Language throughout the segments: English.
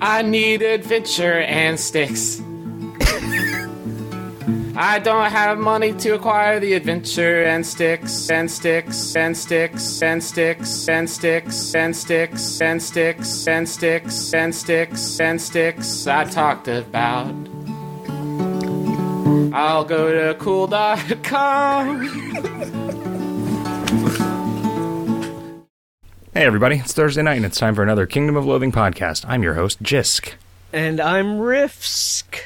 I need adventure and sticks. I don't have money to acquire the adventure and sticks and sticks and sticks and sticks and sticks and sticks and sticks and sticks and sticks and sticks I talked about. I'll go to cool.com. Hey, everybody, it's Thursday night, and it's time for another Kingdom of Loathing podcast. I'm your host, Jisk. And I'm Rifsk,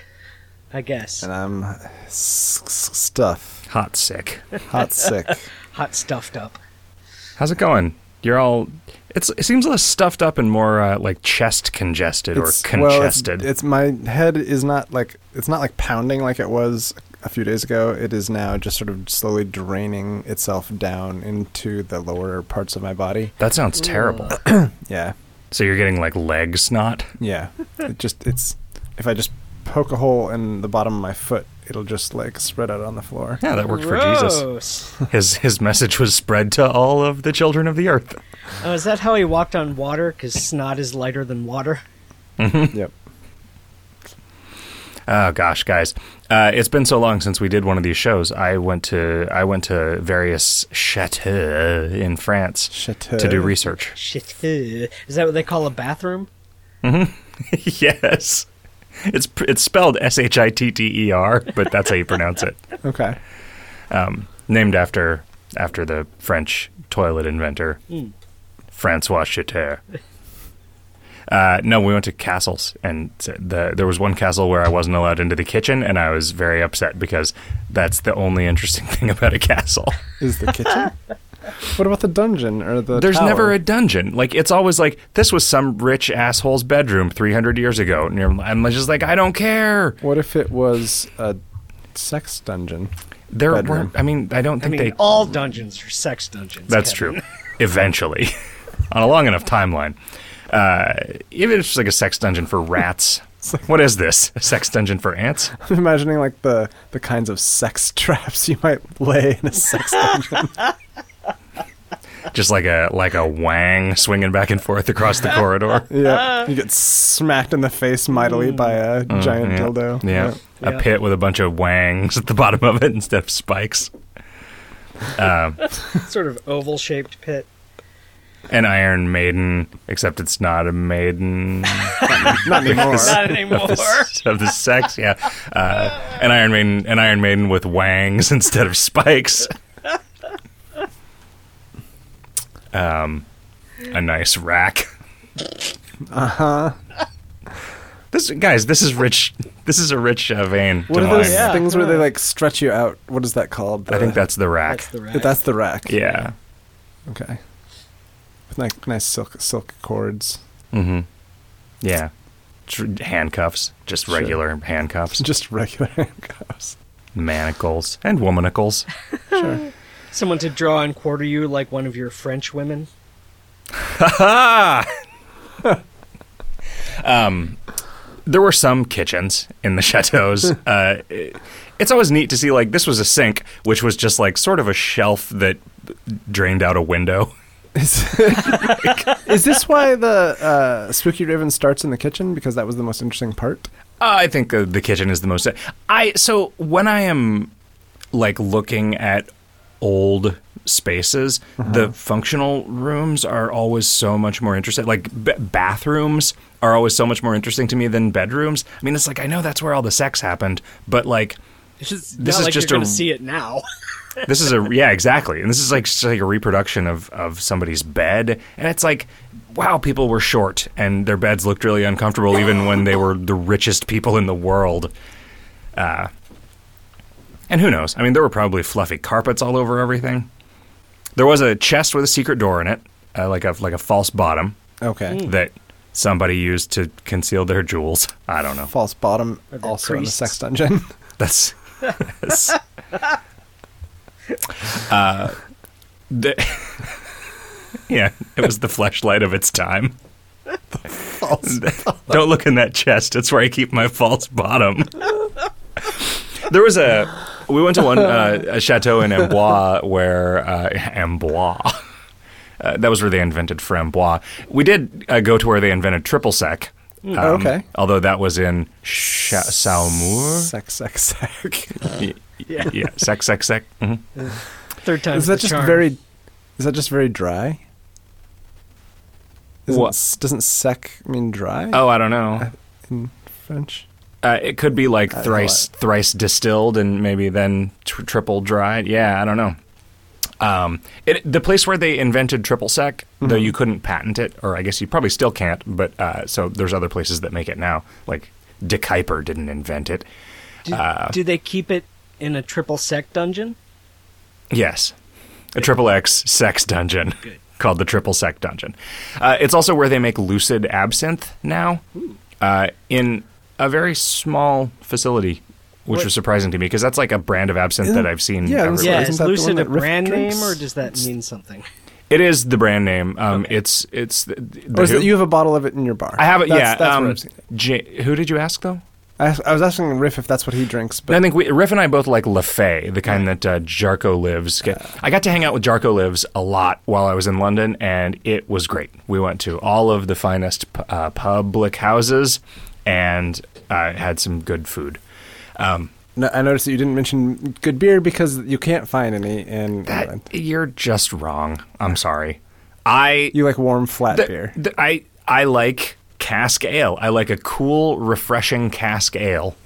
I guess. and I'm s- s- stuff, Hot sick. hot sick. Hot stuffed up. How's it going? You're all. It's, it seems less stuffed up and more uh, like chest congested It's- or well, it's- congested. it's, my head is not like it's not like pounding like it was a few days ago. It is now just sort of slowly draining itself down into the lower parts of my body. that sounds terrible. Yeah, so you're getting like leg snot? yeah. it just it's if I just poke a hole in the bottom of my foot, it'll just like spread out on the floor. Yeah, that worked for Jesus. His, his message was spread to all of the children of the earth. Oh, is that how he walked on water? Because snot is lighter than water. Mm-hmm. Yep. Oh gosh, guys, uh, it's been so long since we did one of these shows. I went to I went to various chateaux in France Chateau. to do research. Shit. Is that what they call a bathroom? yes, it's it's spelled S H I T T E R, but that's how you pronounce it. Okay. Um, named after after the French toilet inventor Francois Chateau. Uh, no, we went to castles, and the, there was one castle where I wasn't allowed into the kitchen, and I was very upset because that's the only interesting thing about a castle. Is the kitchen? what about the dungeon or the? There's tower? never a dungeon. Like it's always like this was some rich asshole's bedroom 300 years ago, and I'm just like I don't care. What if it was a sex dungeon? There Bedroom. weren't. I mean, I don't I think mean, they. all dungeons are sex dungeons. That's Kevin. true. Eventually, on a long enough timeline, uh, even if it's like a sex dungeon for rats. What is this? A sex dungeon for ants? I'm imagining like the the kinds of sex traps you might lay in a sex dungeon. Just like a like a wang swinging back and forth across the corridor. yeah, you get smacked in the face mightily by a giant Mm, yeah. dildo. Yeah. Yeah. a pit with a bunch of wangs at the bottom of it instead of spikes. Um, Sort of oval shaped pit. An Iron Maiden, except it's not a maiden not anymore. Not anymore. of the, of the sex. Yeah, uh, an Iron Maiden, an Iron Maiden with wangs instead of spikes. Um, a nice rack. Uh huh. This guys, this is rich. This is a rich uh, vein. what are those. Yeah. things where they like stretch you out? What is that called? I think that's the rack. That's the the, rack. that's the rack. yeah. Okay. With nice, nice silk silk cords. Mm-hmm. Yeah. Tr- handcuffs, just Sure. regular handcuffs, Just regular handcuffs. manacles, and womanicles. Sure. Someone to draw and quarter you like one of your French women. Ah! um, there were some kitchens in the chateaus. Uh, it- it's always neat to see, like, this was a sink, which was just like sort of a shelf that drained out a window. Is, is this why the uh, Spookyraven starts in the kitchen? Because that was the most interesting part. Uh, I think uh, the kitchen is the most. I so when I am like looking at old spaces, the functional rooms are always so much more interesting. Like b- bathrooms are always so much more interesting to me than bedrooms. I mean, it's like I know that's where all the sex happened, but like It's just This not is like just you're a- going to see it now. this is a yeah exactly, and this is like just like a reproduction of of somebody's bed, and it's like. Wow, people were short and their beds looked really uncomfortable even when they were the richest people in the world. Uh, and who knows? I mean, there were probably fluffy carpets all over everything. There was a chest with a secret door in it, uh, like a like a false bottom Okay. that somebody used to conceal their jewels. I don't know. False bottom, Are there also in a sex dungeon. That's. that's uh, the, yeah, it was the flashlight of its time. Don't look in that chest. It's where I keep my false bottom. there was a. We went to one uh, a chateau in Amboise where uh, Amboise, Uh, that was where they invented framboise. We did uh, go to where they invented triple sec. um, Oh, okay. Although that was in Cha- Saumur. Sex, sex, sex. Y- yeah. Sec, sec, sec. hmm Third time is that the just charm. very? Is that just very dry? Isn't, What? Doesn't sec mean dry Oh, I don't know. in French? Uh, it could be like I thrice thrice distilled and maybe then tr- triple dried. Yeah, I don't know. Um, it, the place where they invented triple sec, though Mm-hmm. you couldn't patent it, or I guess you probably still can't. But uh, so there's other places that make it now. Like De Kuyper didn't invent it. Do, uh, do they keep it in a triple sec dungeon? Yes, a triple X sex dungeon Good. called the Triple Sec Dungeon. Uh, it's also where they make Lucid Absinthe now, uh, in a very small facility, which What- was surprising to me because that's like a brand of absinthe Isn't- that I've seen. yeah, everywhere. Isn't Yeah, that is the one Lucid a that Riff brand drinks? name, or does that mean something? it is the brand name. Um, Okay. It's it's the, the Or is who? it you have a bottle of it in your bar? I have it. That's, yeah. that's um, where I've seen it. J- who did you ask though? I, I was asking Riff if that's what he drinks, but I think we, Riff and I both like La Fée, the kind that uh, Jarko Lives. I got to hang out with Jarko Lives a lot while I was in London, and it was great. We went to all of the finest uh, public houses and uh, had some good food. Um, no, I noticed that you didn't mention good beer because you can't find any in that, England. you're just wrong. I'm sorry. I You like warm flat the- beer. the- I I like cask ale. I like a cool, refreshing cask ale.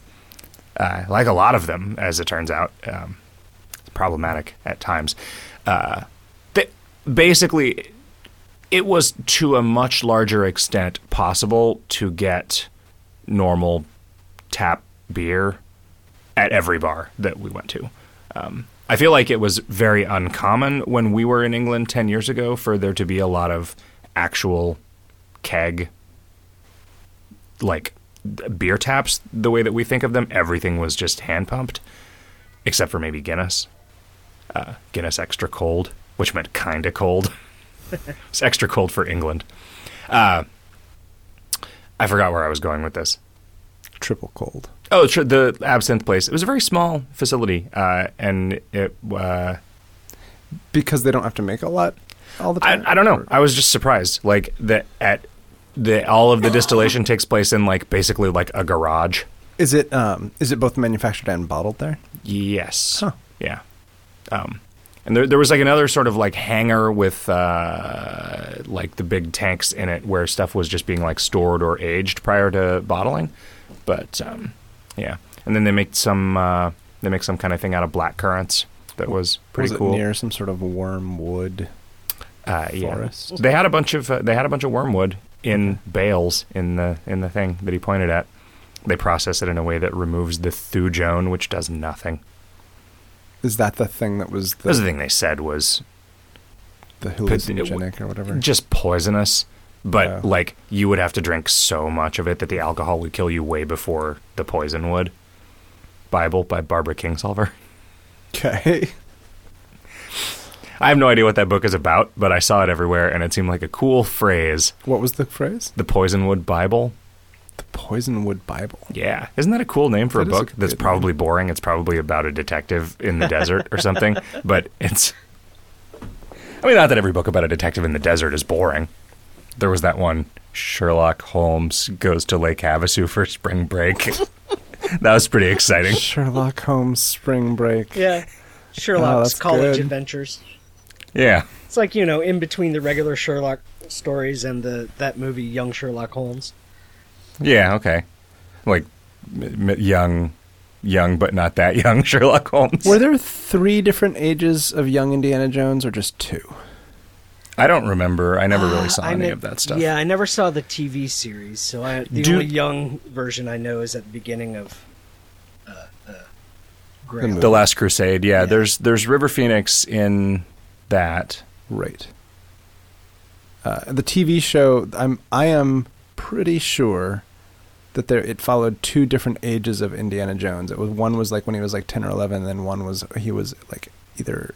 Uh, I like a lot of them, as it turns out. Um, it's problematic at times. Uh, th- basically, it was to a much larger extent possible to get normal tap beer at every bar that we went to. Um, I feel like it was very uncommon when we were in England 10 years ago for there to be a lot of actual keg, like beer taps, the way that we think of them. Everything was just hand pumped, except for maybe Guinness. Uh, Guinness extra cold, which meant kind of cold. it's extra cold for England. Uh, I forgot where I was going with this. Triple cold. Oh, tr- the absinthe place. It was a very small facility, uh, and it. Uh, Because they don't have to make a lot all the time. I, I don't know. Or- I was just surprised, like that at the all of the distillation takes place in like basically like a garage. Is it um is it both manufactured and bottled there? Yes. Huh. Yeah. Um, and there there was like another sort of like hangar with uh, like the big tanks in it where stuff was just being like stored or aged prior to bottling. But um, yeah, and then they make some uh, they make some kind of thing out of black currants that was pretty was cool. near some sort of wormwood? uh, yeah. forest? They had a bunch of uh, they had a bunch of wormwood in bales in the in the thing that he pointed at. They process it in a way that removes the thujone, which does nothing. Is that the thing that was That was the the, thing they said was the hallucinogenic or whatever? just poisonous. But Yeah. like you would have to drink so much of it that the alcohol would kill you way before the poison would. Bible by Barbara Kingsolver. Okay. I have no idea what that book is about, but I saw it everywhere and it seemed like a cool phrase. What was the phrase? The Poisonwood Bible. The Poisonwood Bible. Yeah, isn't that a cool name for That a is a book? That's good probably boring. It's probably about a detective in the desert or something. But it's. I mean, not that every book about a detective in the desert is boring. There was that one, Sherlock Holmes goes to Lake Havasu for spring break. that was pretty exciting. Sherlock Holmes Spring Break. Yeah, Oh, Sherlock's that's college good. adventures. Yeah, It's like you know, in between the regular Sherlock stories and the that movie Young Sherlock Holmes. yeah, okay. Like m- m- young, young but not that young Sherlock Holmes. Were there three different ages of young Indiana Jones or just two? I don't remember. I never really saw I any ne- of that stuff. Yeah, I never saw the TV series, so I, the Do- only young version I know is at the beginning of uh, uh, Grail. movie. The Last Crusade. Yeah, Yeah. there's there's River Phoenix in that. Right. Uh, the TV show, I'm I am pretty sure that there it followed two different ages of Indiana Jones. It was one was like when he was like ten or eleven, and then one was he was like either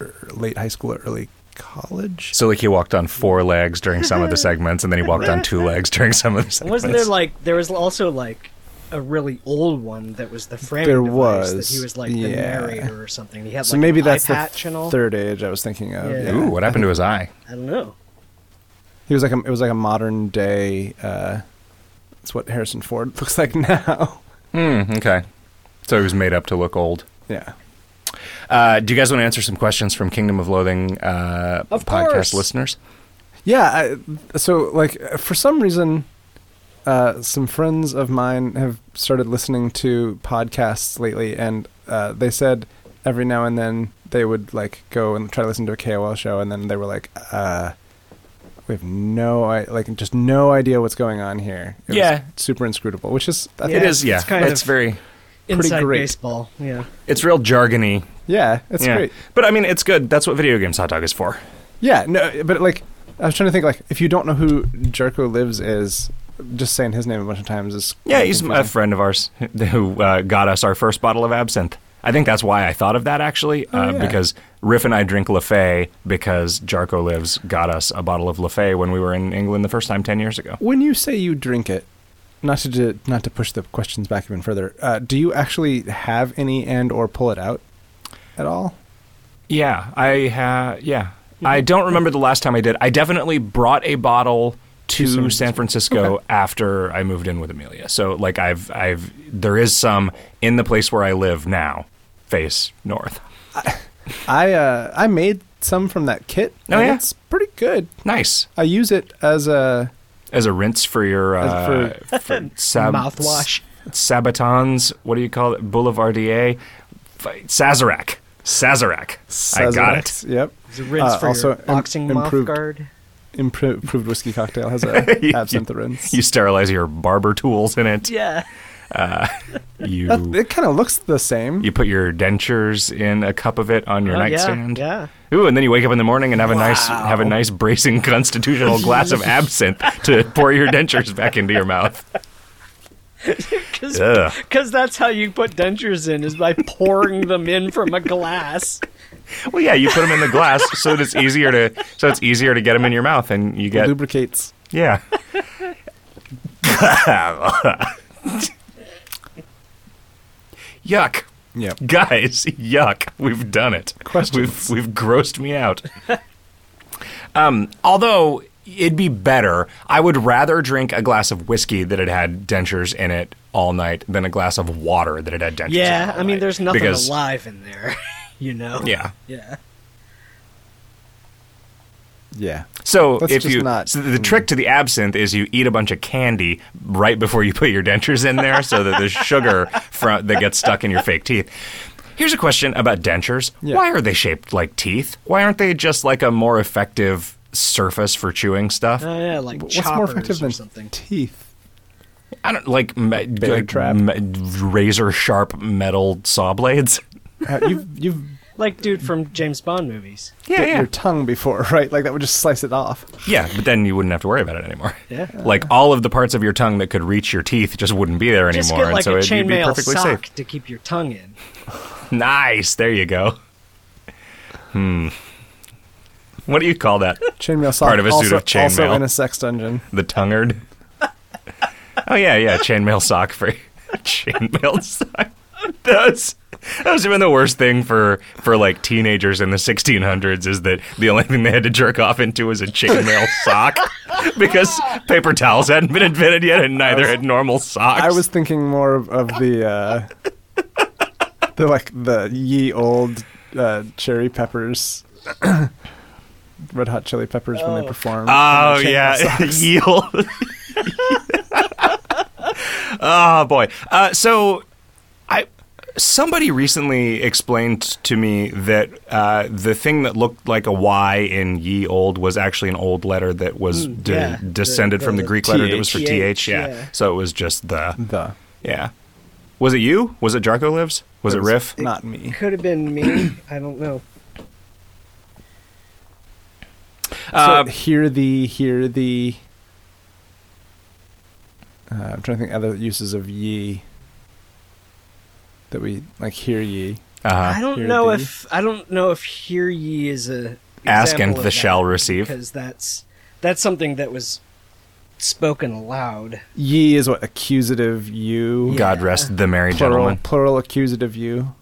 er, late high school or early college. So like he walked on four legs during some of the segments, and then he walked on two legs during some of the segments. Wasn't there like there was also like a really old one that was the framing There device was, that he was like the yeah. narrator or something. He had So like maybe an that's eye the patch and all. third age I was thinking of. Yeah. Yeah. Ooh, what happened to his eye? I don't know. He was like a, it was like a modern day. Uh, it's what Harrison Ford looks like now. Hmm. Okay. So he was made up to look old. yeah. Uh, do you guys want to answer some questions from Kingdom of Loathing uh, Of podcast course. listeners? Yeah. I, so like for some reason, uh, some friends of mine have started listening to podcasts lately, and uh, they said every now and then they would like go and try to listen to a KOL show, and then they were like, uh, "We have no, I like just no idea what's going on here." It was Yeah. super inscrutable, which is I think it is. Yeah, it's kind it's of- very. Pretty Inside great. baseball. Yeah. It's real jargony. yeah, it's yeah. great. But I mean, it's good. That's what video games hot dog is for. Yeah, no, but like I was trying to think like if you don't know who Jarko Lives is, just saying his name a bunch of times is Yeah, he's a friend of ours who uh, got us our first bottle of absinthe. I think that's why I thought of that actually, uh, yeah. because Riff and I drink La Fée because Jarko Lives got us a bottle of La Fée when we were in England the first time ten years ago. When you say you drink it, not to do- not to push the questions back even further, uh, do you actually have any and or pull it out at all? Yeah, I ha- yeah. I don't remember the last time I did. I definitely brought a bottle to San San Francisco after I moved in with Amelia. So like I've I've there is some in the place where I live now, face north. I uh, I made some from that kit. Oh, and yeah? it's pretty good. Nice. I use it as a As a rinse for your uh, As for sab- Mouthwash. Sabatons, what do you call it? Boulevardier, F- Sazerac. Sazerac. I got it. Yep. It's a rinse Uh, for also your boxing im- mouth improved- guard. Impro- improved whiskey cocktail has a absinthe rinse. You sterilize your barber tools in it. Yeah. Uh, you That- it kind of looks the same. you put your dentures in a cup of it on your Oh, nightstand. Yeah. Ooh, and then you wake up in the morning and have a nice have a nice bracing constitutional glass of absinthe to pour your dentures back into your mouth. Ugh. Because that's how you put dentures in, is by pouring them in from a glass. Well, yeah, you put them in the glass so that it's easier to so it's easier to get them in your mouth, and you get Lubricates. yeah. yuck, Yep. guys! Yuck! We've done it. Questions. We've we've grossed me out. um, although it'd be better, I would rather drink a glass of whiskey that had had dentures in it all night than a glass of water that had had dentures. in it Yeah, all I mean, there's nothing because, alive in there, you know? Yeah. Yeah. Yeah. So That's if just you not- so the trick mm. to the absinthe is you eat a bunch of candy right before you put your dentures in there, so that the sugar from, that gets stuck in your fake teeth. Here's a question about dentures. Yeah. Why are they shaped like teeth? Why aren't they just like a more effective surface for chewing stuff? Oh, yeah, like What's more choppers effective or than something. teeth? I don't like, me, like trap. razor sharp metal saw blades. Uh, you've you've Like dude from James Bond movies. Yeah, bit yeah, your tongue before, right? Like that would just slice it off. yeah. But then you wouldn't have to worry about it anymore. Yeah. Like all of the parts of your tongue that could reach your teeth just wouldn't be there Just anymore, get like and so a it'd be perfectly sock safe. to keep your tongue in. Nice. There you go. Hmm. What do you call that? Chainmail sock. Part of a suit also, of chainmail. Also in a sex dungeon. The tonguard? Oh yeah, yeah. Chainmail sock for chainmail sock. That's that was even the worst thing for for like teenagers in the 1600s is that the only thing they had to jerk off into was a chainmail sock because paper towels hadn't been invented yet and neither had normal socks. I was thinking more of, of the uh, the like the ye old uh, cherry peppers, red hot chili peppers when they perform. Oh Chainmail yeah, socks. Yield. oh boy. Uh, so, I somebody recently explained to me that uh, the thing that looked like a Y in ye old was actually an old letter that was de- yeah. descended The- from the the Greek letter that was for TH, th. Yeah. yeah. So it was just the the yeah. Was it you? Was it Jarko lives? Was it was Riff? Not me. Could have been me. I don't know. Uh, so hear the hear the. Uh, I'm trying to think other uses of ye. That we like hear ye. I uh, don't Hear know thee. if I don't know if hear ye is a Ask and the shall receive. because that's that's something that was spoken aloud. Ye is what accusative you. Yeah. God rest the merry Plural, gentleman. plural accusative you.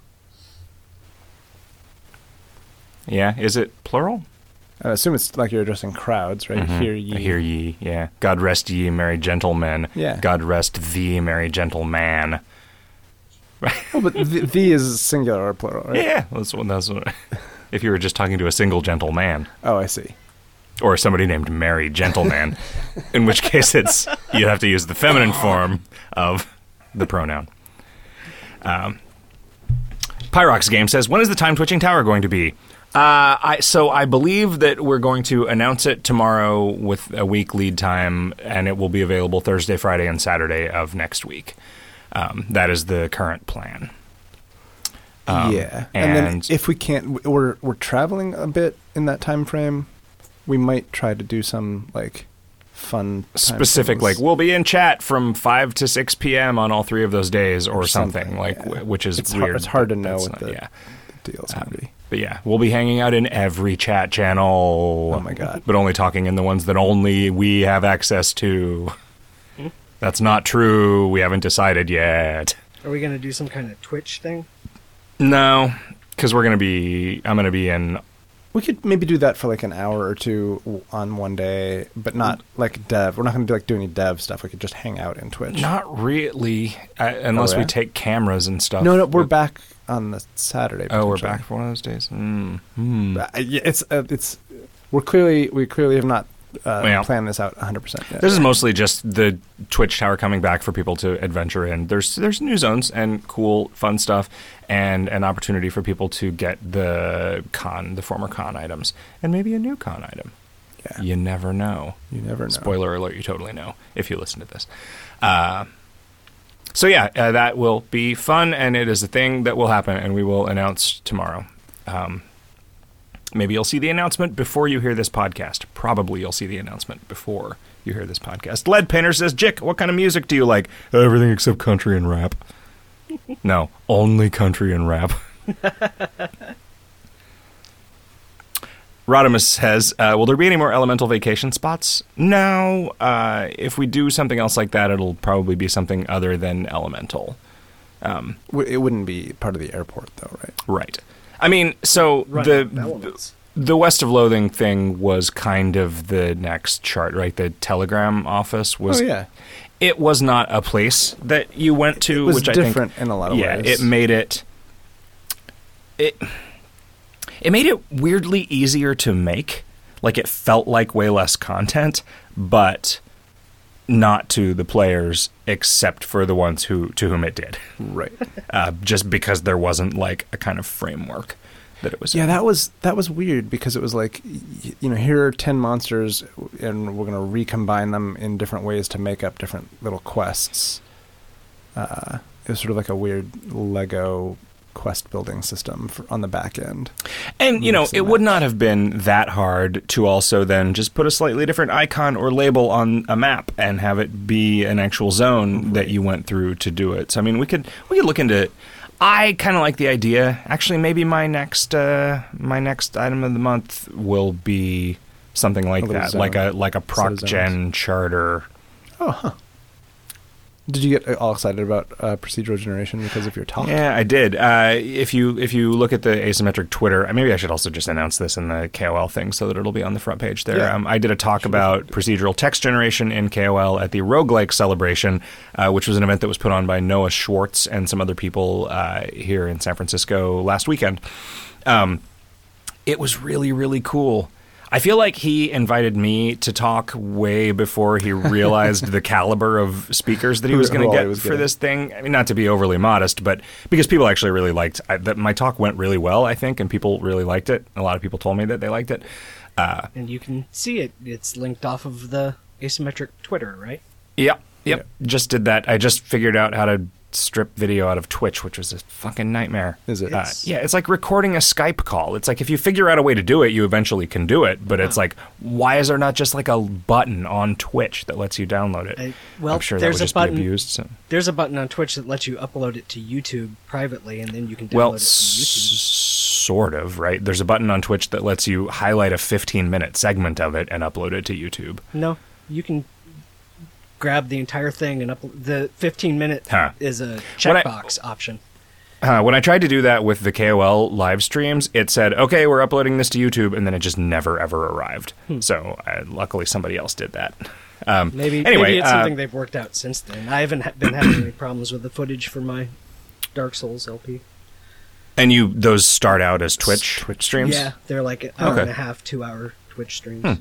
Yeah, is it plural? I assume it's like you're addressing crowds, right? Mhm. Hear ye. Hear ye. Yeah. God rest ye, merry gentlemen. Yeah. God rest thee, merry gentleman. Oh, but the, the is singular or plural, right? Yeah, that's what. That's what. if you were just talking to a single gentleman Oh, I see. or somebody named Merry Gentleman, in which case it's you have to use the feminine form of the pronoun. Um, Pyrox game says, "When is the time twitching tower going to be?" Uh, I so I believe that we're going to announce it tomorrow with a week lead time, and it will be available Thursday, Friday, and Saturday of next week. Um, that is the current plan. Um, yeah, and, then if we can't, we're we're traveling a bit in that time frame. We might try to do some like fun specific like we'll be in chat from 5 to 6 p.m on all three of those days or, Or something, something, like yeah. w- which is It's hard- weird it's hard to know what not- the- yeah the deal's Um, be. But yeah we'll be hanging out in every chat channel Oh my God. but only talking in the ones that only we have access to that's not true we haven't decided yet Are we gonna do some kind of Twitch thing? no because we're gonna be i'm gonna be in We could maybe do that for like an hour or two on one day, but not like dev. We're not going to do like do any dev stuff. We could just hang out in Twitch. not really uh, unless Oh, we take cameras and stuff no, no, we're with- back on the Saturday. oh we're back for one of those days mm. Hmm. Uh, yeah, it's uh, it's we're clearly we clearly have not uh, Yeah. planned this out 100. percent This is mostly just the Twitch tower coming back for people to adventure in. There's there's new zones and cool fun stuff and an opportunity for people to get the con the former con items and maybe a new con item. Yeah. You never know. You never know. Spoiler alert, you totally know if you listen to this. Uh, so yeah, uh, that will be fun and it is a thing that will happen and we will announce tomorrow. Um, maybe you'll see the announcement before you hear this podcast. Probably you'll see the announcement before you hear this podcast. Lead Painter says, Jick, what kind of music do you like? Everything except country and rap. no, only country and rap. Rodimus says, uh, "Will there be any more elemental vacation spots?" No. Uh, if we do something else like that, it'll probably be something other than elemental. Um, It wouldn't be part of the airport though, right? right. I mean, so Run the elements. the West of Loathing thing was kind of the next chart, right? The Telegram office was. oh yeah, It was not a place that you went to, it was which different I think in a lot of yeah, ways. it made it it it made it weirdly easier to make. Like it felt like way less content, but not to the players except for the ones who to whom it did. right. Uh, just because there wasn't like a kind of framework that it was. Yeah, in. that was that was weird because it was like, you know, here are ten monsters, and we're gonna recombine them in different ways to make up different little quests. Uh, it was sort of like a weird Lego quest building system for, on the back end. And you know, it would not have been that hard to also then just put a slightly different icon or label on a map and have it be an actual zone that you went through to do it. So I mean, we could we could look into. It. I kind of like the idea. Actually, maybe my next uh, my next item of the month will be something like that, zone. like a like a proc gen charter. Oh, huh. Did you get all excited about uh, procedural generation because of your talk? Yeah, I did. Uh, if you if you look at the asymmetric Twitter, maybe I should also just announce this in the KOL thing so that it'll be on the front page there. Yeah. Um, I did a talk about procedural text generation in KOL at the Roguelike Celebration, uh, which was an event that was put on by Noah Swartz and some other people uh, here in San Francisco last weekend. Um, it was really really cool. I feel like he invited me to talk way before he realized the caliber of speakers that he was going to all get he was for getting. this thing. I mean, not to be overly modest, but because people actually really liked I, that. My talk went really well, I think, and people really liked it. A lot of people told me that they liked it. Uh, And you can see it. It's linked off of the asymmetric Twitter, right? Yep. Yep. Just did that. I just figured out how to strip video out of Twitch, which was a fucking nightmare. Is it? Uh, It's- yeah, it's like recording a Skype call. It's like if you figure out a way to do it, you eventually can do it. But it's like, why is there not just like a button on Twitch that lets you download it? I- well, I'm sure that there's would a just button- be abused. So. There's a button on Twitch that lets you upload it to YouTube privately, and then you can download Well, it to s- YouTube. sort of, right? There's a button on Twitch that lets you highlight a 15 minute segment of it and upload it to YouTube. No, you can grab the entire thing and up the 15 minute Huh. is a checkbox option. Uh, when I tried to do that with the KOL live streams, it said, "Okay, we're uploading this to YouTube," and then it just never ever arrived. So uh, luckily, somebody else did that. Um, Maybe anyway, maybe it's uh, something they've worked out since then. I haven't ha- been having any problems with the footage for my Dark Souls LP. and you those start out as Twitch Twitch streams. Yeah, they're like an hour Okay. and a half, two hour Twitch streams. Hmm.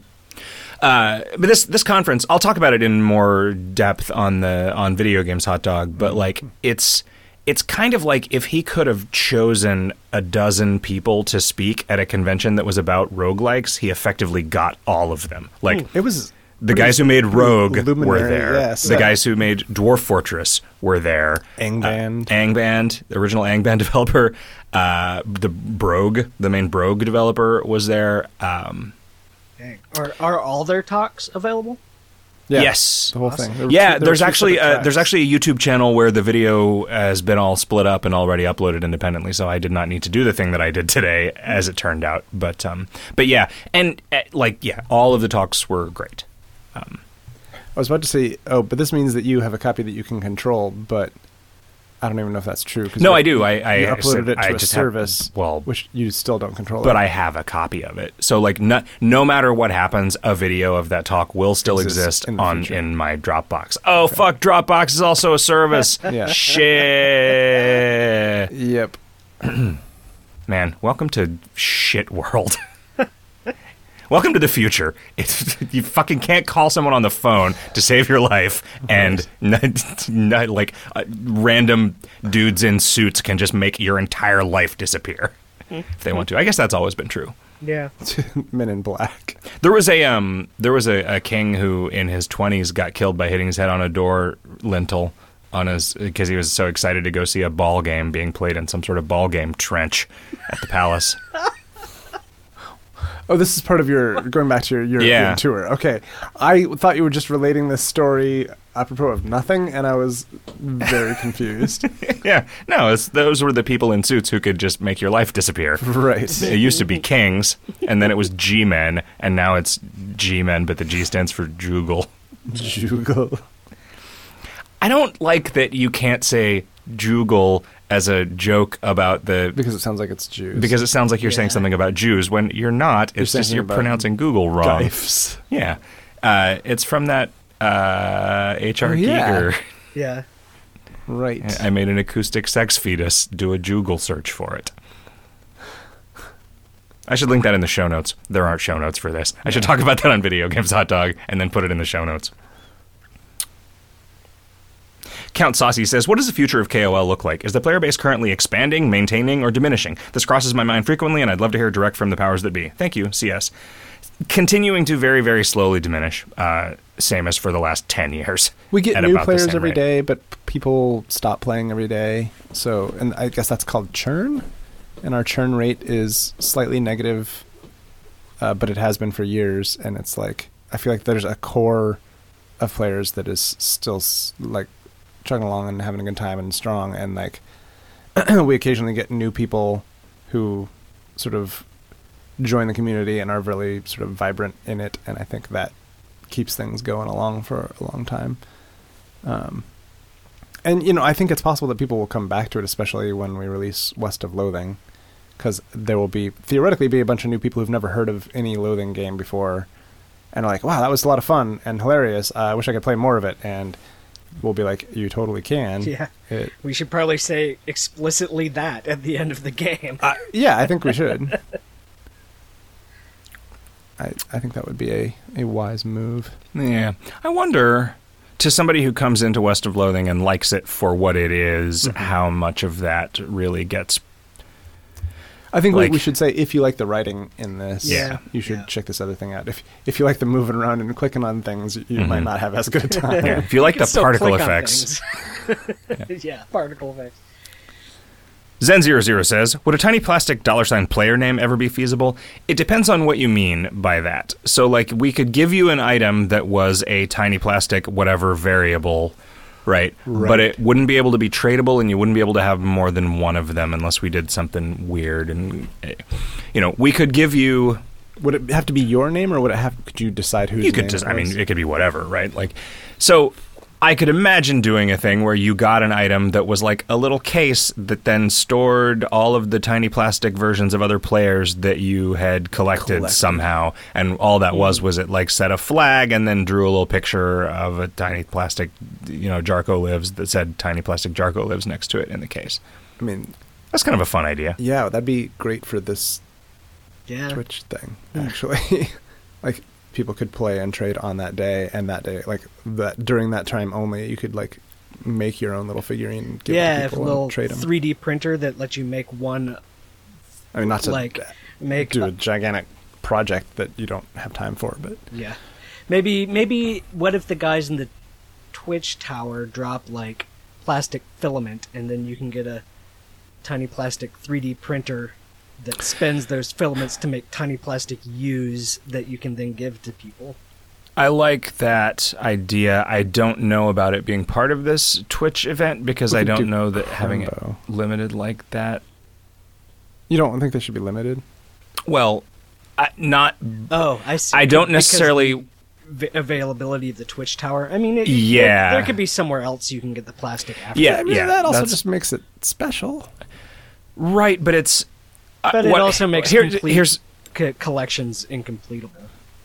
Uh, but this this conference, I'll talk about it in more depth on the on video games hot dog. But like, it's it's kind of like if he could have chosen a dozen people to speak at a convention that was about roguelikes, he effectively got all of them. Like It was the guys who made Rogue were there. yes. The guys who made Dwarf Fortress were there. Angband. Uh, Angband, the original Angband developer. Uh, the Brogue, the main Brogue developer, was there. Um, Dang. Are are all their talks available? yeah, Yes. the whole thing. There yeah, two- there there's actually separate uh, there's actually a YouTube channel where the video has been all split up and already uploaded independently. So I did not need to do the thing that I did today, as it turned out. But um, but yeah, and uh, like yeah, all of the talks were great. I was about to say, oh, but this means that you have a copy that you can control, but I don't even know if that's true. No, I do. I, I you uploaded it to I a just have- service, well, which you still don't control. but it. I have a copy of it. So like no, no matter what happens, a video of that talk will still exist in on future. in my Dropbox. Oh fuck, Dropbox is also a service. Yeah. Shit. Yep. Man, welcome to shit world. welcome to the future. It's, you fucking can't call someone on the phone to save your life, and not, not like uh, random dudes in suits can just make your entire life disappear if they want to. I guess that's always been true. Yeah. Men in Black. There was a um, there was a, a king who in his twenties got killed by hitting his head on a door lintel on his because he was so excited to go see a ball game being played in some sort of ball game trench at the palace. Oh, this is part of your going back to your European Yeah. tour. Okay, I thought you were just relating this story apropos of nothing, and I was very confused. yeah, no, it's, those were the people in suits who could just make your life disappear. right. It used to be kings, and then it was G men, and now it's G men, but the G stands for Jugal. Jugal. I don't like that you can't say Jugal as a joke about the Because it sounds like it's Jews. because it sounds like you're saying something about Jews when you're not. It's saying just you're pronouncing Google wrong. Geifs. Yeah, uh, it's from that uh, H.R. Oh, yeah. Giger. Yeah. Right. I made an acoustic sex fetus. Do a Google search for it. I should link that in the show notes. There aren't show notes for this. I should talk about that on Video Games Hot Dog and then put it in the show notes. Count Saucy says, What does the future of KOL look like? Is the player base currently expanding, maintaining, or diminishing? This crosses my mind frequently, and I'd love to hear direct from the powers that be. Thank you, CS. Continuing to very, very slowly diminish, uh, same as for the last 10 years. We get new players every rate. day, but people stop playing every day. So, and I guess that's called churn. And our churn rate is slightly negative, uh, but it has been for years. And it's like I feel like there's a core of players that is still s- like chugging along and having a good time and strong. And like we occasionally get new people who sort of join the community and are really sort of vibrant in it. And I think that keeps things going along for a long time. Um, and you know, I think it's possible that people will come back to it, especially when we release West of Loathing, because there will be theoretically be a bunch of new people who've never heard of any Loathing game before, and are like, "Wow, that was a lot of fun and hilarious. Uh, I wish I could play more of it." And we'll be like, "You totally can." Yeah. It, We should probably say explicitly that at the end of the game. uh, yeah, I think we should. I I think that would be a, a wise move. Yeah. I wonder to somebody who comes into West of Loathing and likes it for what it is, Mm-hmm. how much of that really gets I think Like- we, we should say if you like the writing in this, Yeah. you should Yeah. check this other thing out. If if you like the moving around and clicking on things, you Mhm. might not have as good a time. yeah. If you like You the particle effects. things. yeah. particle effects. Zen00 says, Would a tiny plastic dollar sign player name ever be feasible? It depends on what you mean by that. So, like, we could give you an item that was a tiny plastic whatever variable, right? Right. But it wouldn't be able to be tradable, and you wouldn't be able to have more than one of them unless we did something weird. And, eh, you know, we could give you. Would it have to be your name, or would it have? Could you decide whose you could just i mean it could be whatever right like so I could imagine doing a thing where you got an item that was like a little case that then stored all of the tiny plastic versions of other players that you had collected, Collected. somehow, and all that was mm-hmm. was it like set a flag and then drew a little picture of a tiny plastic, you know, Jarko lives that said tiny plastic Jarko lives next to it in the case. I mean, That's kind of a fun idea. yeah, that'd be great for this Yeah. Twitch thing, actually. like people could play and trade on that day and that day, like that during that time only. You could like make your own little figurine, give yeah, if a little and trade them. 3D printer that lets you make one, I mean, not to like, make do a- a gigantic project that you don't have time for, but Yeah. Maybe maybe what if the guys in the Twitch tower drop like plastic filament and then you can get a tiny plastic 3D printer that spins those filaments to make tiny plastic U's that you can then give to people. I like that idea. I don't know about it being part of this Twitch event because We I don't do know that having it limited like that. you don't think they should be limited. Well, I, not. Oh, I see. I don't Because necessarily. v- availability of the Twitch tower. I mean, it, Yeah. there, there could be somewhere else you can get the plastic after. Yeah, I mean, yeah. that also that's- just makes it special. right, but it's. Uh, But it what- also makes here- complete here's co- collections incompletable.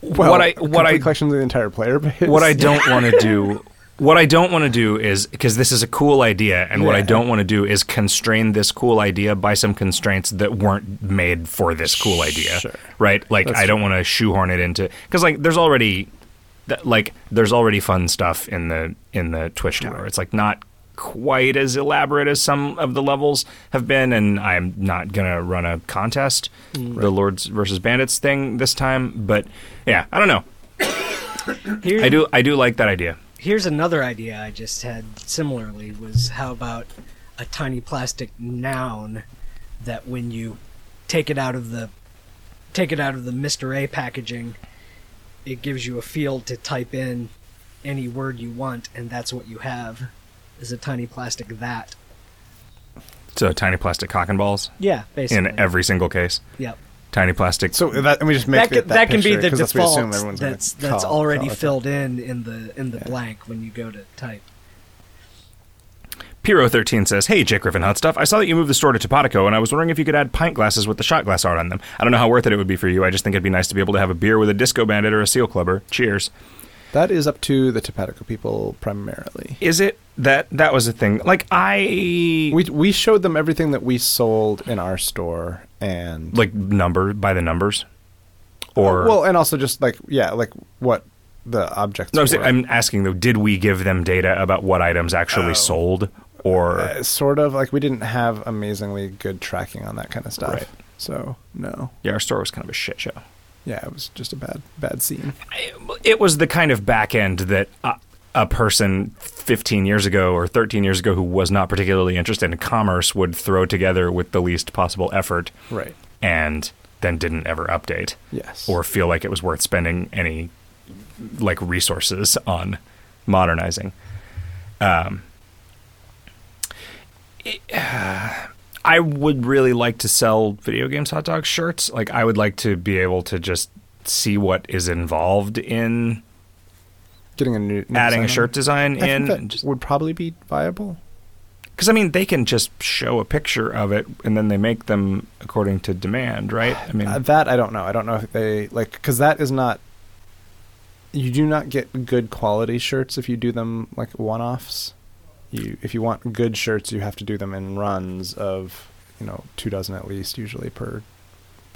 Well, what I what I complete collections of the entire player base. what I don't want to do. What I don't want to do is because this is a cool idea, and what I don't want to do is constrain this cool idea by some constraints that weren't made for this cool idea. Sure. Right? Like That's I don't want to shoehorn it into because like there's already like there's already fun stuff in the in the Twitch tower. It's like not quite as elaborate as some of the levels have been, and I'm not gonna run a contest, mm. the Lords versus Bandits thing this time. But yeah, I don't know. Here, I do I do like that idea. Here's another idea I just had similarly was how about a tiny plastic noun that when you take it out of the take it out of the Mr. A packaging, it gives you a field to type in any word you want and that's what you have is a tiny plastic that. So tiny plastic cock and balls Yeah, basically. in every single case. Yep. Tiny plastic. So that and we just make That, it can, that, can be picture, the 'cause that's what we assume default everyone's that's that's call- already call filled in in the in the Yeah. blank when you go to type. Piro13 says, Hey, Jake Griffin Hot Stuff. I saw that you moved the store to TopatoCo, and I was wondering if you could add pint glasses with the shot glass art on them. I don't know how worth it it would be for you. I just think it'd be nice to be able to have a beer with a disco bandit or a seal clubber. Cheers. That is up to the TopatoCo people primarily. Is it that that was a thing? Like, I. We we showed them everything that we sold in our store and like, number by the numbers? Or. well, and also just like yeah, like what the objects. no, I'm, saying- I'm asking, though, did we give them data about what items actually Oh. sold? Or. Uh, sort of like we didn't have amazingly good tracking on that kind of stuff. Right. So no, yeah, our store was kind of a shit show. yeah, it was just a bad bad scene. it was the kind of back end that a, a person 15 years ago or 13 years ago who was not particularly interested in commerce would throw together with the least possible effort Right. and then didn't ever update Yes. or feel like it was worth spending any like resources on modernizing um it- I would really like to sell video games hot dog shirts. Like I would like to be able to just see what is involved in getting a new, new adding a shirt design. I in that would probably be viable. because I mean they can just show a picture of it and then they make them according to demand, right? I mean, Uh, that I don't know. I don't know if they like because that is not. You do not get good quality shirts if you do them like one-offs. You if you want good shirts, you have to do them in runs of you know two dozen at least, usually per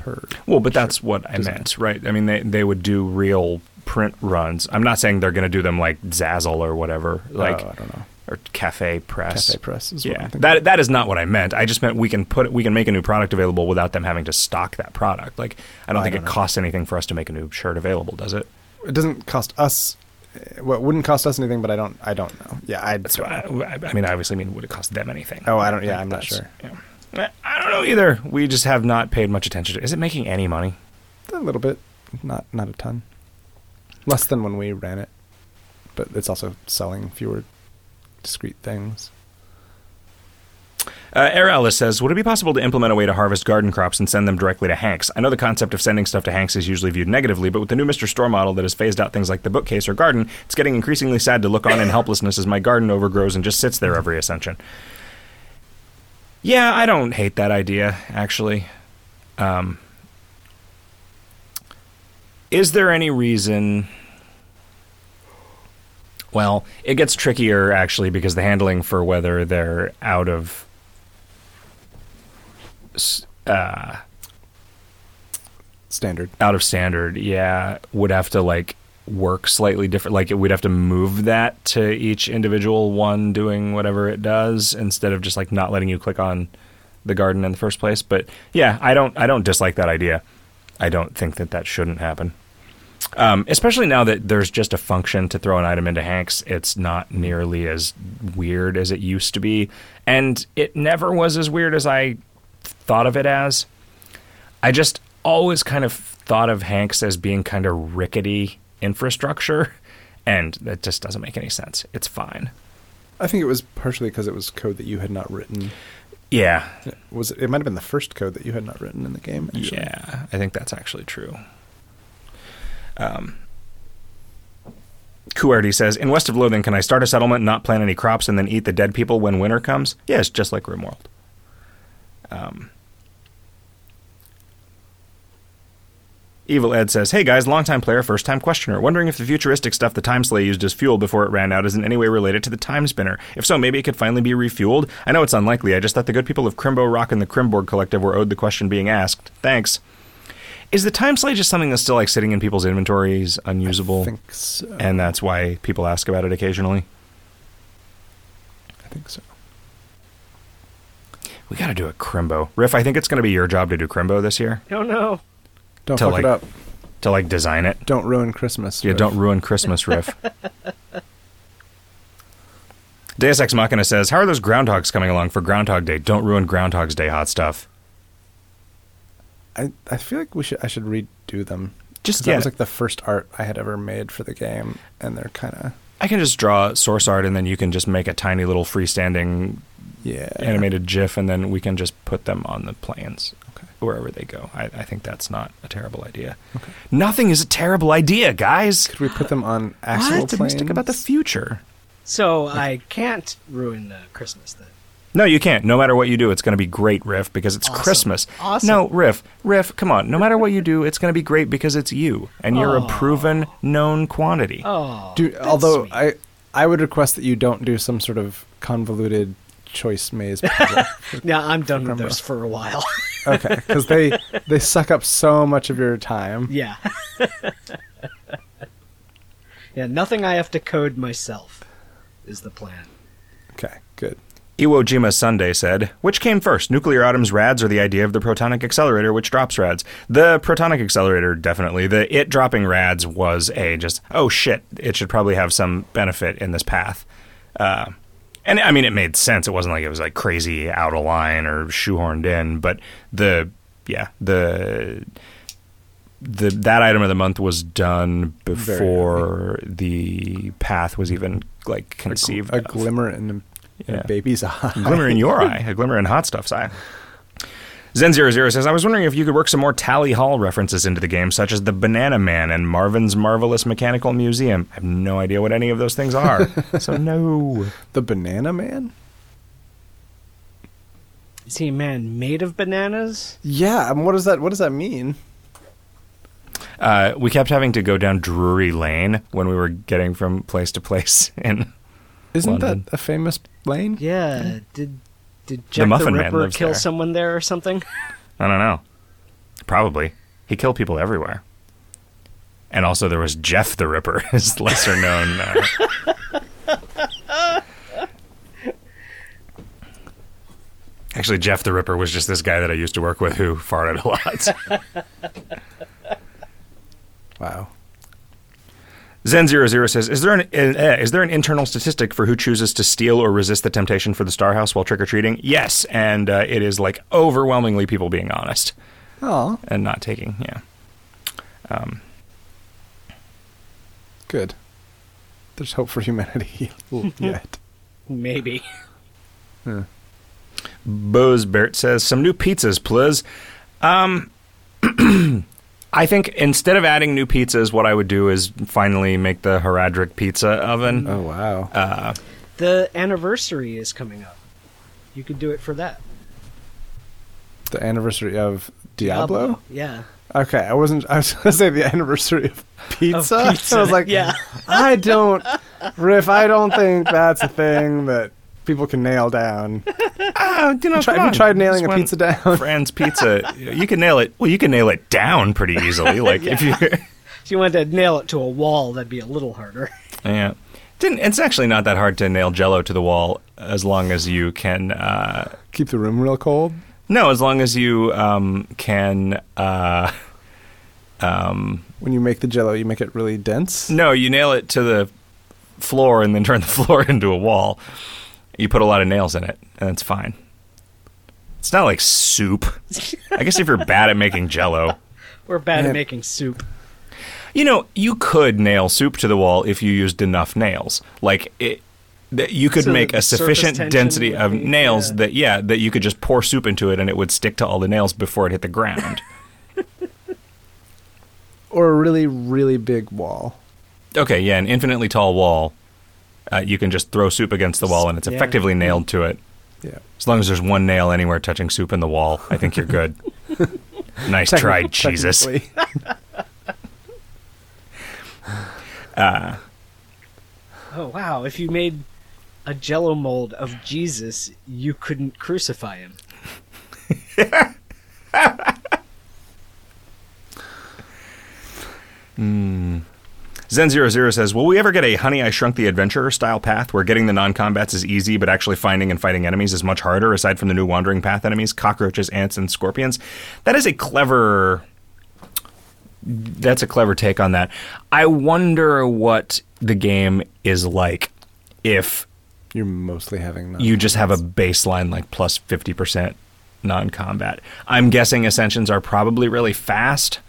per. well, but that's what I design. meant, right? I mean they they would do real print runs. I'm not saying they're going to do them like Zazzle or whatever, like oh, I don't know. or Cafe Press. Cafe press is what Yeah, that that is not what I meant. I just meant we can put we can make a new product available without them having to stock that product. Like I don't I think don't it know. costs anything for us to make a new shirt available, does it? it doesn't cost us. uh, Well, it wouldn't cost us anything, but I don't. I don't know. Yeah, I. That's don't what know. I, I mean. I obviously mean would it cost them anything? Oh, I don't- yeah, I'm not sure. Yeah. I don't know either. We just have not paid much attention to. Is it making any money? A little bit, not not a ton. Less than when we ran it, but it's also selling fewer discrete things. Uh, Air Ellis says, Would it be possible to implement a way to harvest garden crops and send them directly to Hagnk's? I know the concept of sending stuff to Hagnk's is usually viewed negatively, but with the new Mr. Store model that has phased out things like the bookcase or garden, it's getting increasingly sad to look on in helplessness as my garden overgrows and just sits there every ascension. Yeah, I don't hate that idea, actually. Um, is there any reason. Well, it gets trickier actually because the handling for whether they're out of uh, Standard. out of standard, yeah, would have to like work slightly different. Like would have to move that to each individual one doing whatever it does instead of just like not letting you click on the garden in the first place. But yeah, I don't I don't dislike that idea. I don't think that that shouldn't happen. Um, especially now that there's just a function to throw an item into Hagnk's, it's not nearly as weird as it used to be, and it never was as weird as I thought of it as. I just always kind of thought of Hagnk's as being kind of rickety infrastructure, and that just doesn't make any sense. It's fine. I think it was partially because it was code that you had not written. Yeah, Was it? It might have been the first code that you had not written in the game. Actually. yeah, I think that's actually true. Um, Kuardi says, In West of Loathing, can I start a settlement, not plant any crops, and then eat the dead people when winter comes? Yes, just like Rimworld. Um, Evil Ed says, Hey guys, longtime player, first time questioner. Wondering if the futuristic stuff the Time Sleigh used as fuel before it ran out is in any way related to the Time Spinner. If so, maybe it could finally be refueled. I know it's unlikely. I just thought the good people of Crimbo Rock and the Crimborg Collective were owed the question being asked. Thanks. Is the Time Sleigh just something that's still like sitting in people's inventories, unusable? I think so. and that's why people ask about it occasionally. I think so. We got to do a Crimbo. Riff, I think it's going to be your job to do Crimbo this year. Oh no. Don't To, fuck like, it up. To like design it. Don't ruin Christmas. Yeah, Riff. don't ruin Christmas, Riff. Deus Ex Machina says, How are those groundhogs coming along for Groundhog Day? Don't ruin Groundhog's Day, hot stuff. I I feel like we should. I should redo them. Just that yeah, was like the first art I had ever made for the game, and they're kind of I can just draw source art and then you can just make a tiny little freestanding yeah animated GIF and then we can just put them on the planes Okay. Wherever they go. I, I think that's not a terrible idea. Okay. Nothing is a terrible idea, guys. Could we put them on actual optimistic about the future. So I can't ruin uh, Christmas then. No, you can't. No matter what you do, it's going to be great, Riff, because it's Awesome. Christmas. Awesome. No, Riff, Riff, come on. No matter what you do, it's going to be great because it's you, and you're a proven, known quantity. Oh, Do, that's although sweet. I I would request that you don't do some sort of convoluted choice maze yeah, I'm done with Crimbo. those for a while. okay, because they they suck up so much of your time. yeah. yeah, nothing I have to code myself is the plan. Okay, good. Iwo Jima Sunday said, Which came first, Nuclear Autumn rads or the idea of the protonic accelerator which drops rads? The protonic accelerator, definitely. The it dropping rads was a just, oh shit, it should probably have some benefit in this path. Uh, and I mean, it made sense. It wasn't like it was like crazy out of line or shoehorned in, but the, yeah, the. The, that item of the month was done before the path was even like A, gl- conceived. a glimmer in Yeah. a baby's eye. A glimmer in your eye, a glimmer in hot stuff's eye. Zen00 says, I was wondering if you could work some more Tally Hall references into the game, such as the Banana Man and Marvin's Marvelous Mechanical Museum. I have no idea what any of those things are. so, no. The Banana Man. Is he a man made of bananas? Yeah. um, What does that What does that mean? Uh, we kept having to go down Drury Lane when we were getting from place to place. And Isn't London. that a famous lane? Yeah. Did did Jack the, Muffin Man Ripper kill there. someone there or something? I don't know. Probably. He killed people everywhere. And also, there was Jeff the Ripper, his lesser known. Uh... Actually, Jeff the Ripper was just this guy that I used to work with who farted a lot. Wow. Zen00 says, is there, an, uh, is there an internal statistic for who chooses to steal or resist the temptation for the Star House while trick or treating? Yes, and uh, it is like overwhelmingly people being honest Oh, and not taking, yeah. Um, good. There's hope for humanity yet. Maybe. Yeah. Bozbert says some new pizzas, please. Um, I think instead of adding new pizzas, what I would do is finally make the Horadric pizza oven. Oh wow. Uh, The anniversary is coming up. You could do it for that. the anniversary of Diablo? Yeah. Okay, I wasn't. I was going to say the anniversary of pizza. Of pizza, I was like, yeah. I don't, Riff. I don't think that's a thing that people can nail down. ah, you know, Try, come have you tried nailing Just a pizza down? Friends Pizza. You can nail it. Well, you can nail it down pretty easily. Like if you, If you wanted to nail it to a wall, that'd be a little harder. yeah. Didn't, it's actually not that hard to nail Jello to the wall as long as you can. Uh, Keep the room real cold. no, as long as you um, can. Uh, um, When you make the Jello, you make it really dense. no, you nail it to the floor and then turn the floor into a wall. You put a lot of nails in it, and it's fine. It's not like soup. I guess if you're bad at making Jello. We're bad Man. at making soup. You know, you could nail soup to the wall if you used enough nails. Like it, that you could So make a sufficient density would of be- nails yeah. that yeah, that you could just pour soup into it and it would stick to all the nails before it hit the ground. Or a really, really big wall. okay, yeah, an infinitely tall wall. Uh, you can just throw soup against the wall and it's Yeah. effectively nailed to it. Yeah. As long as there's one nail anywhere touching soup in the wall, I think you're good. nice try, Jesus. technically. Oh wow! If you made a Jello mold of Jesus, you couldn't crucify him. Zen00 says, Will we ever get a Honey I Shrunk the Adventurer style path where getting the non combats is easy, but actually finding and fighting enemies is much harder, aside from the new Wandering Path enemies, cockroaches, ants, and scorpions? That is a clever. That's a clever take on that. I wonder what the game is like if You're mostly having none. you just have a baseline like plus 50% non combat. I'm guessing Ascensions are probably really fast.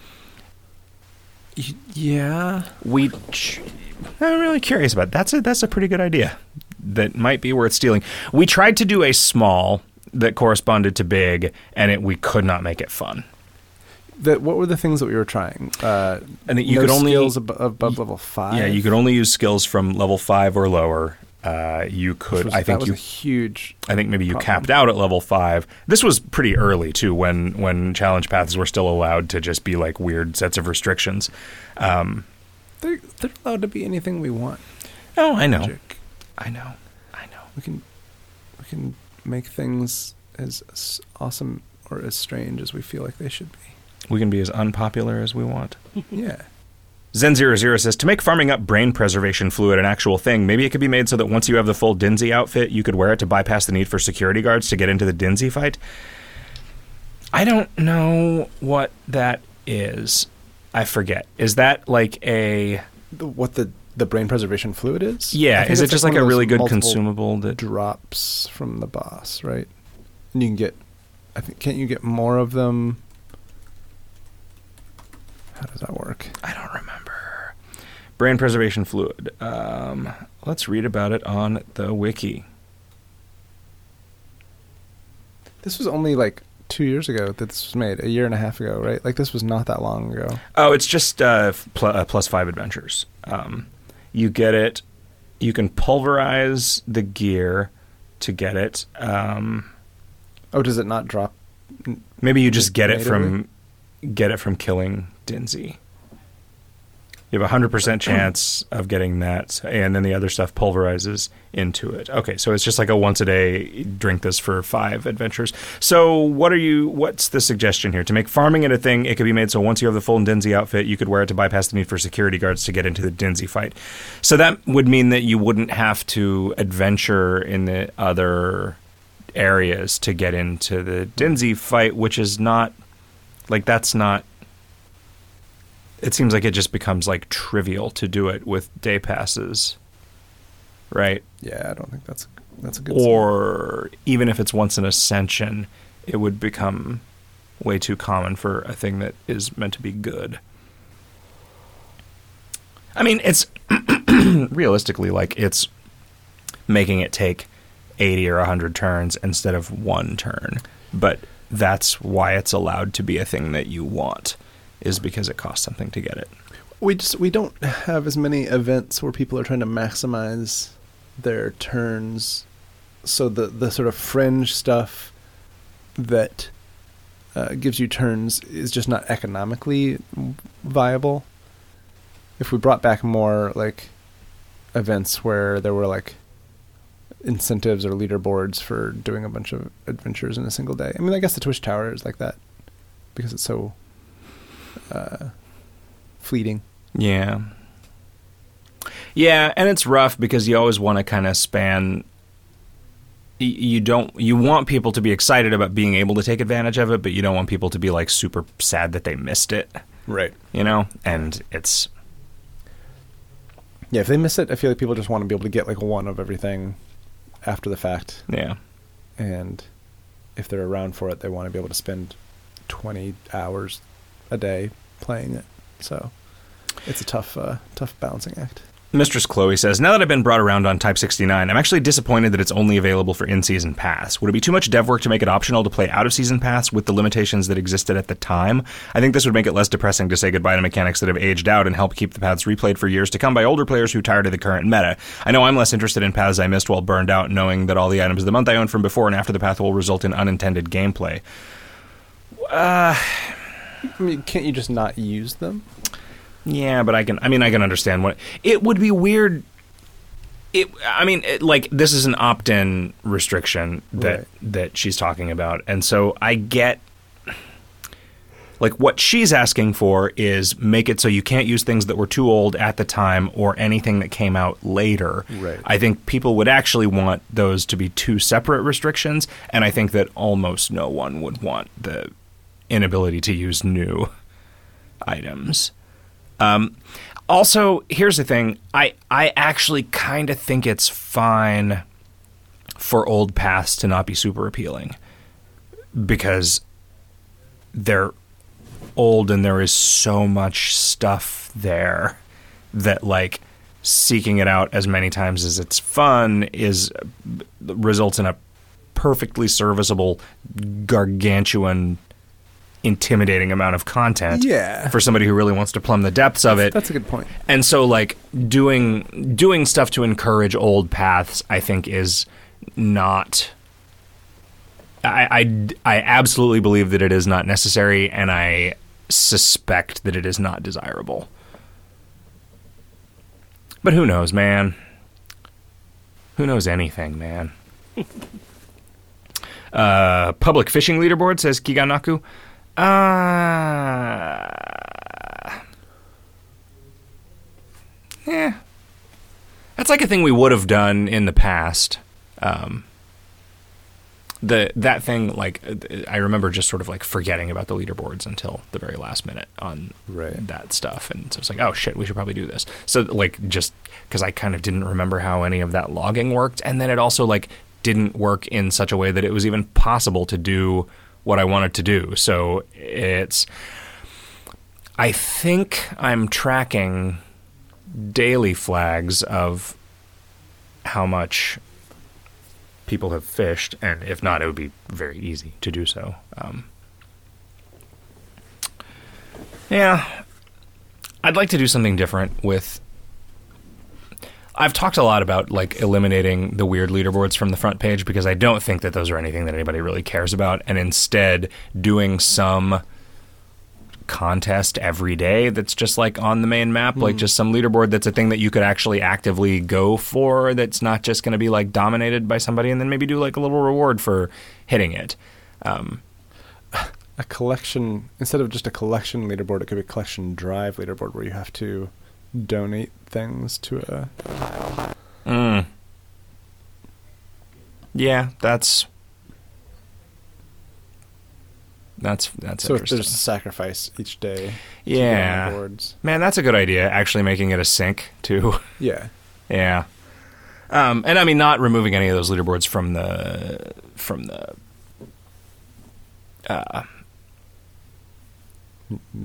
Yeah. we ch- I'm really curious about that's a that's a pretty good idea that might be worth stealing. We tried to do a small that corresponded to big and it we could not make it fun. That what were the things that we were trying? Uh, And that you no could only skills ab- above level five. Yeah, you could only use skills from level 5 or lower. Uh, you could was- I think was you a huge. I think maybe you problem. capped out at level 5. This was pretty early too when when challenge paths were still allowed to just be like weird sets of restrictions. Um, They're, they're allowed to be anything we want. oh, I know. Magic. I know. I know. We can we can make things as awesome or as strange as we feel like they should be. We can be as unpopular as we want. Yeah. Zen00 says to make farming up brain preservation fluid an actual thing, maybe it could be made so that once you have the full Dinsey outfit, you could wear it to bypass the need for security guards to get into the Dinsey fight. I don't know what that is. I forget. Is that like a what the the brain preservation fluid is? Yeah? Is it just one like a really good consumable that drops from the boss, right? And you can get. I think can't you get more of them? How does that work? I don't remember. Brain preservation fluid. Um, let's read about it on the wiki. This was only like two years ago that this was made, a year and a half ago, right? Like this was not that long ago. Oh, it's just uh, pl- uh, plus five adventures. Um, you get it. You can pulverize the gear to get it. Um, Oh, does it not drop? maybe you just get it from get it from killing Dinsey. You have a hundred percent chance of getting that, and then the other stuff pulverizes into it. Okay, so it's just like a once a day drink this for five adventures. So what are you? What's the suggestion here? To make farming it a thing, it could be made so once you have the full Dinsey outfit, you could wear it to bypass the need for security guards to get into the Dinsey fight. So that would mean that you wouldn't have to adventure in the other areas to get into the Dinsey fight, which is not like that's not. It seems like it just becomes like trivial to do it with day passes, right? Yeah, I don't think that's that's a good. Or even if it's once an ascension, it would become way too common for a thing that is meant to be good. I mean, it's realistically like it's making it take 80 or 100 turns instead of one turn. But that's why it's allowed to be a thing that you want, is because it costs something to get it. We just we don't have as many events where people are trying to maximize their turns. So the the sort of fringe stuff that uh, gives you turns is just not economically viable. If we brought back more like events where there were like incentives or leaderboards for doing a bunch of adventures in a single day. I mean, I guess the Twitch Tower is like that because it's so uh, fleeting. Yeah. Yeah, and it's rough because you always want to kind of span you don't you want people to be excited about being able to take advantage of it, but you don't want people to be like super sad that they missed it, Right. you know? And it's Yeah, if they miss it, I feel like people just want to be able to get like one of everything after the fact, yeah. and if they're around for it, they want to be able to spend twenty hours a day playing it. So it's a tough, uh, tough balancing act. Mistress Chloe says, Now that I've been brought around on Type 69, I'm actually disappointed that it's only available for in season pass. Would it be too much dev work to make it optional to play out of season pass with the limitations that existed at the time? I think this would make it less depressing to say goodbye to mechanics that have aged out and help keep the paths replayed for years to come by older players who tired of the current meta. I know I'm less interested in paths I missed while burned out, knowing that all the items of the month I own from before and after the path will result in unintended gameplay. I mean, can't you just not use them? Yeah, but I can. I mean, I can understand what it would be weird. It. I mean, it, like this is an opt-in restriction that Right. that she's talking about, and so I get. Like what she's asking for is make it so you can't use things that were too old at the time or anything that came out later. Right. I think people would actually want those to be two separate restrictions, and I think that almost no one would want the inability to use new items. Um, also, here's the thing: I I actually kind of think it's fine for old paths to not be super appealing because they're old and there is so much stuff there that like seeking it out as many times as it's fun is results in a perfectly serviceable gargantuan intimidating amount of content Yeah. for somebody who really wants to plumb the depths of it That's a good point. and so like doing doing stuff to encourage old paths i think is not I, I i absolutely believe that it is not necessary and i suspect that it is not desirable but who knows man who knows anything man uh public fishing leaderboard says kiganaku uh yeah. That's like a thing we would have done in the past. Um, the that thing, like I remember just sort of like forgetting about the leaderboards until the very last minute on Right. that stuff, and so it's like, oh shit, we should probably do this. So like just because I kind of didn't remember how any of that logging worked, and then it also like didn't work in such a way that it was even possible to do what I wanted to do. So it's. I think I'm tracking daily flags of how much people have fished, and if not, it would be very easy to do so. Um, yeah, I'd like to do something different with. I've talked a lot about like eliminating the weird leaderboards from the front page because I don't think that those are anything that anybody really cares about, and instead doing some contest every day that's just like on the main map, like just some leaderboard that's a thing that you could actually actively go for that's not just going to be like dominated by somebody and then maybe do like a little reward for hitting it. Um, A collection instead of just a collection leaderboard, it could be a collection drive leaderboard where you have to donate things to a mm. Yeah, that's that's that's so interesting. there's a sacrifice each day. to get on the yeah, man, that's a good idea. Actually, making it a sync too. Yeah. Yeah. Um, and I mean, not removing any of those leaderboards from the from the uh,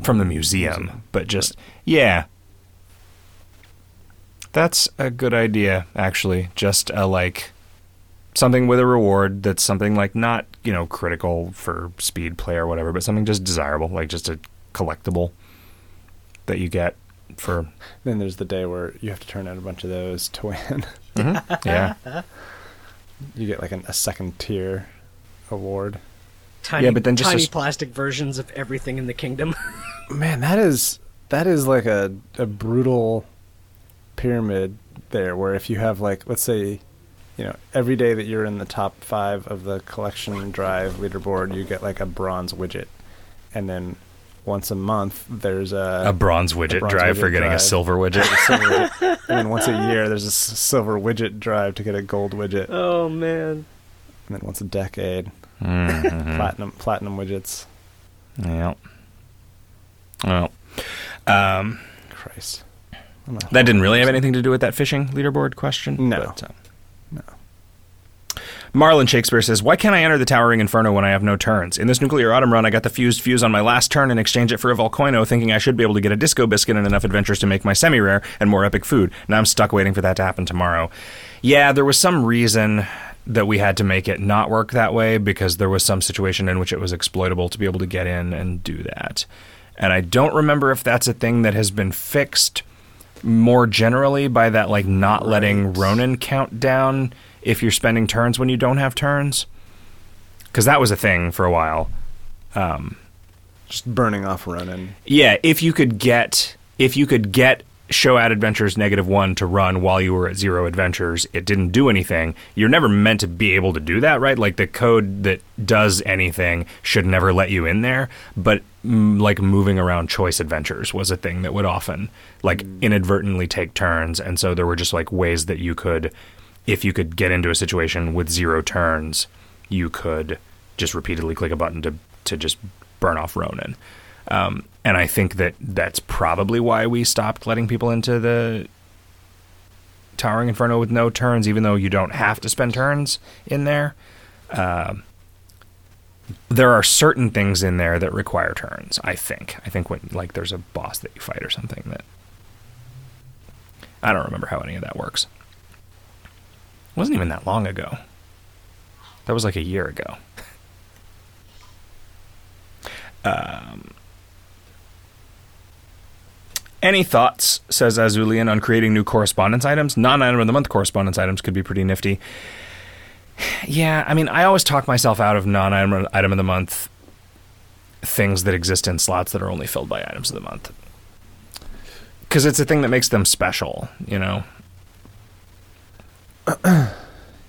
from the museum, but just yeah. That's a good idea, actually. Just a like something with a reward that's something like not you know critical for speed play or whatever, but something just desirable, like just a collectible that you get for Then there's the day where you have to turn in a bunch of those to win. Mm-hmm. yeah. you get like an, a second tier award. Tiny, Yeah, but then just tiny as- plastic versions of everything in the kingdom. Man, that is that is like a a brutal pyramid there where if you have like let's say you know every day that you're in the top 5 of the collection drive leaderboard you get like a bronze widget and then once a month there's a A bronze widget bronze drive for widget getting a drive. silver widget. silver widget. and then once a year there's a silver widget drive to get a gold widget oh man. and then once a decade Mhm. platinum platinum widgets Yeah. Well, um, Christ I'm a that didn't really have anything to do with that fishing leaderboard question. No. But, uh, No. Marlon Shakespeare says, Why can't I enter the Towering Inferno when I have no turns? In this Nuclear Autumn run, I got the fused fuse on my last turn and exchanged it for a Volcoino, thinking I should be able to get a Disco Biscuit and enough adventures to make my semi rare and more epic food. Now I'm stuck waiting for that to happen tomorrow. Yeah, there was some reason that we had to make it not work that way because there was some situation in which it was exploitable to be able to get in and do that. And I don't remember if that's a thing that has been fixed more generally by that like not letting Right. Ronin count down if you're spending turns when you don't have turns. Because that was a thing for a while. Um, just burning off running Yeah, if you could get if you could get show ad adventures negative one to run while you were at zero adventures, it didn't do anything. You're never meant to be able to do that, right? Like the code that does anything should never let you in there. But mm, like moving around choice adventures was a thing that would often like inadvertently take turns, and so there were just like ways that you could, if you could get into a situation with zero turns, you could just repeatedly click a button to to just burn off Ronin. Um, and I think that that's probably why we stopped letting people into the Towering Inferno with no turns, even though you don't have to spend turns in there. Um, there are certain things in there that require turns. I think. I think when like there's a boss that you fight or something that I don't remember how any of that works. It wasn't even that long ago. That was like a year ago. Um, any thoughts, says Azulian, on creating new correspondence items? Non item of the month correspondence items could be pretty nifty. Yeah, I mean, I always talk myself out of non item of the month things that exist in slots that are only filled by items of the month. Because it's a thing that makes them special, you know?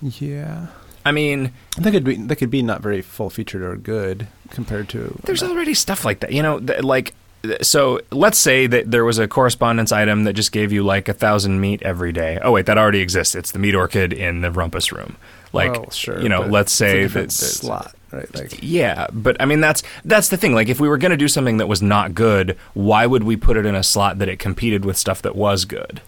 yeah I mean, They could be they could be not very full featured or good compared to there's already stuff like that. You know, th- like th- so. Let's say that there was a correspondence item that just gave you like a thousand meat every day. Oh wait, that already exists. It's the meat orchid in the rumpus room. Like, well, sure, you know, let's say different that slot right like Yeah, but I mean that's that's the thing. Like if we were going to do something that was not good, why would we put it in a slot that it competed with stuff that was good?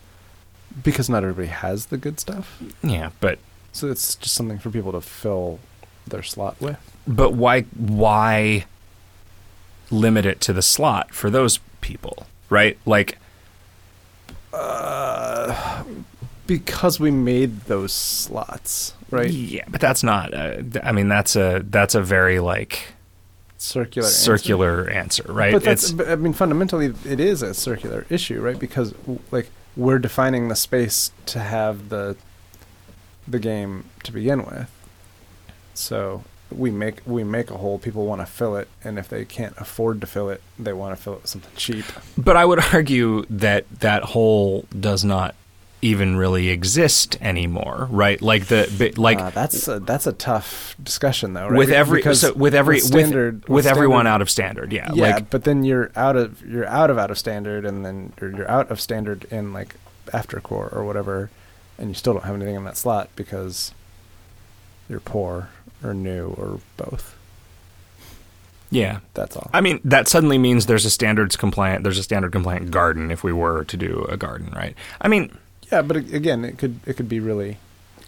because not everybody has the good stuff Yeah, but so it's just something for people to fill their slot with but why why limit it to the slot for those people, right? Like uh, because we made those slots right Yeah, but that's not. Uh, I mean, that's a that's a very like circular answer. circular answer, right? But that's, it's but, I mean, fundamentally, it is a circular issue, right? Because like we're defining the space to have the the game to begin with. So we make we make a hole. People want to fill it, and if they can't afford to fill it, they want to fill it with something cheap. but I would argue that that hole does not even really exist anymore, right? Like the like Uh, that's a, that's a tough discussion, though. Right? with every so with every with with, standard with, everyone standard- out of standard, yeah. yeah, like but then you're out of you're out of out of standard, and then or you're out of standard in like after core or whatever, and you still don't have anything in that slot because you're poor or new or both. yeah. That's all. I mean, that suddenly means there's a standards compliant there's a standard compliant garden if we were to do a garden, right? I mean, yeah, but again, it could it could be really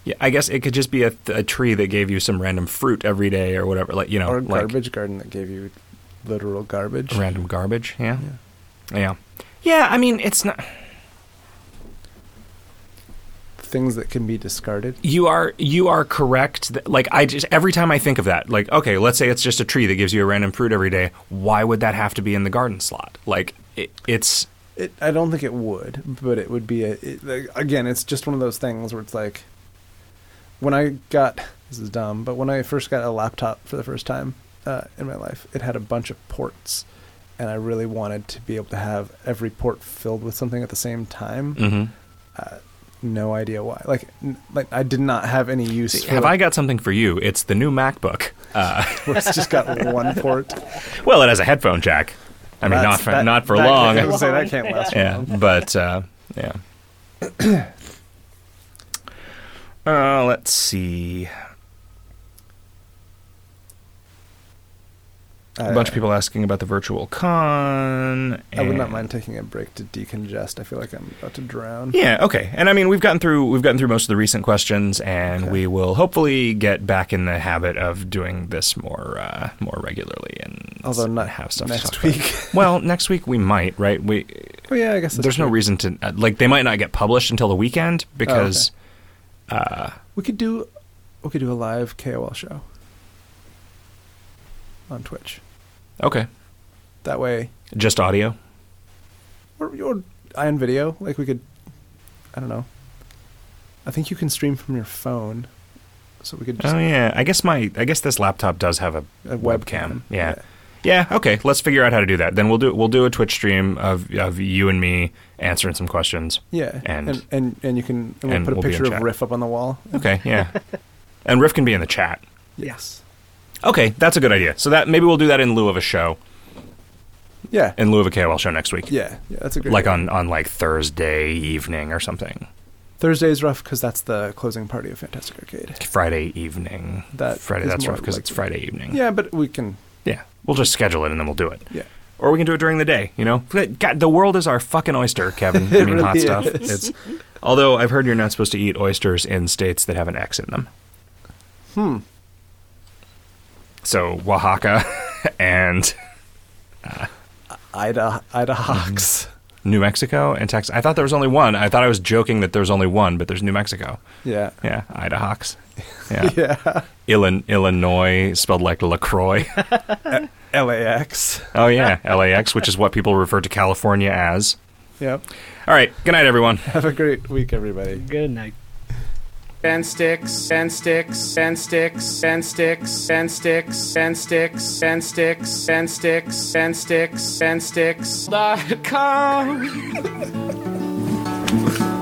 yeah, I guess it could just be a, a tree that gave you some random fruit every day or whatever, like you know, or a like garbage garden that gave you literal garbage. random garbage. Yeah. Yeah. yeah, yeah. I mean, it's not. things that can be discarded. You are you are correct. That, like I just every time I think of that, like okay, let's say it's just a tree that gives you a random fruit every day. Why would that have to be in the garden slot? Like it, it's It, I don't think it would, but it would be a. It, like, again, it's just one of those things where it's like, when I got this is dumb, but when I first got a laptop for the first time uh, in my life, it had a bunch of ports, and I really wanted to be able to have every port filled with something at the same time. mhm. No idea why. Like, n- like I did not have any use. for have I got something for you? It's the new MacBook. Uh, where it's just got one port. well, it has a headphone jack. I mean, not for, that- not for that long. I gonna say that can't last. yeah, long. but uh, yeah. uh, let's see. A bunch of people asking about the virtual con. I would not mind taking a break to decongest. I feel like I'm about to drown. Yeah, okay. And I mean, we've gotten through we've gotten through most of the recent questions, and Okay. we will hopefully get back in the habit of doing this more uh, more regularly and Although not have stuff next week. well, next week we might, right? We Oh yeah, I guess there's no reason to uh, like they might not get published until the weekend Oh, because We could do we could do a live KOL show on Twitch. okay, That way, just audio. or, or iron video. Like we could, I don't know. I think you can stream from your phone, so we could just Oh yeah, I guess my I guess this laptop does have a, a webcam. Yeah. Yeah, okay. Let's figure out how to do that. Then we'll do we'll do a Twitch stream of of you and me answering some questions. yeah, And- and and and you can and we'll and put a we'll picture of chat. Riff up on the wall. Okay, yeah. and Riff can be in the chat. Yes. Okay, that's a good idea. So that maybe we'll do that in lieu of a show, Yeah, in lieu of a KOL show next week. yeah, yeah. That's a great. Like idea. on on like Thursday evening or something. Thursday's rough because that's the closing party of Fantastic Arcade. Friday evening. That Friday is that's more rough because it's likely. Friday evening. Yeah, but we can. Yeah. We'll just schedule it and then we'll do it. Yeah. Or we can do it during the day, you know? God, the world is our fucking oyster, Kevin. I mean, hot really stuff. It's although I've heard you're not supposed to eat oysters in states that have an X in them. Hmm. So Oaxaca and uh, Ida Ida Hawks. Mm-hmm. New Mexico and Texas. I thought there was only one. I thought I was joking that there's only one, but there's New Mexico. Yeah. Yeah, Idahawks. Yeah. Yeah. Illin- Illinois, spelled like LaCroix. LAX. Oh, yeah, LAX, which is what people refer to California as. Yep. All right, good night, everyone. Have a great week, everybody. Good night. And sticks and sticks and sticks and sticks and sticks and sticks and sticks and sticks and sticks and sticks. Dot com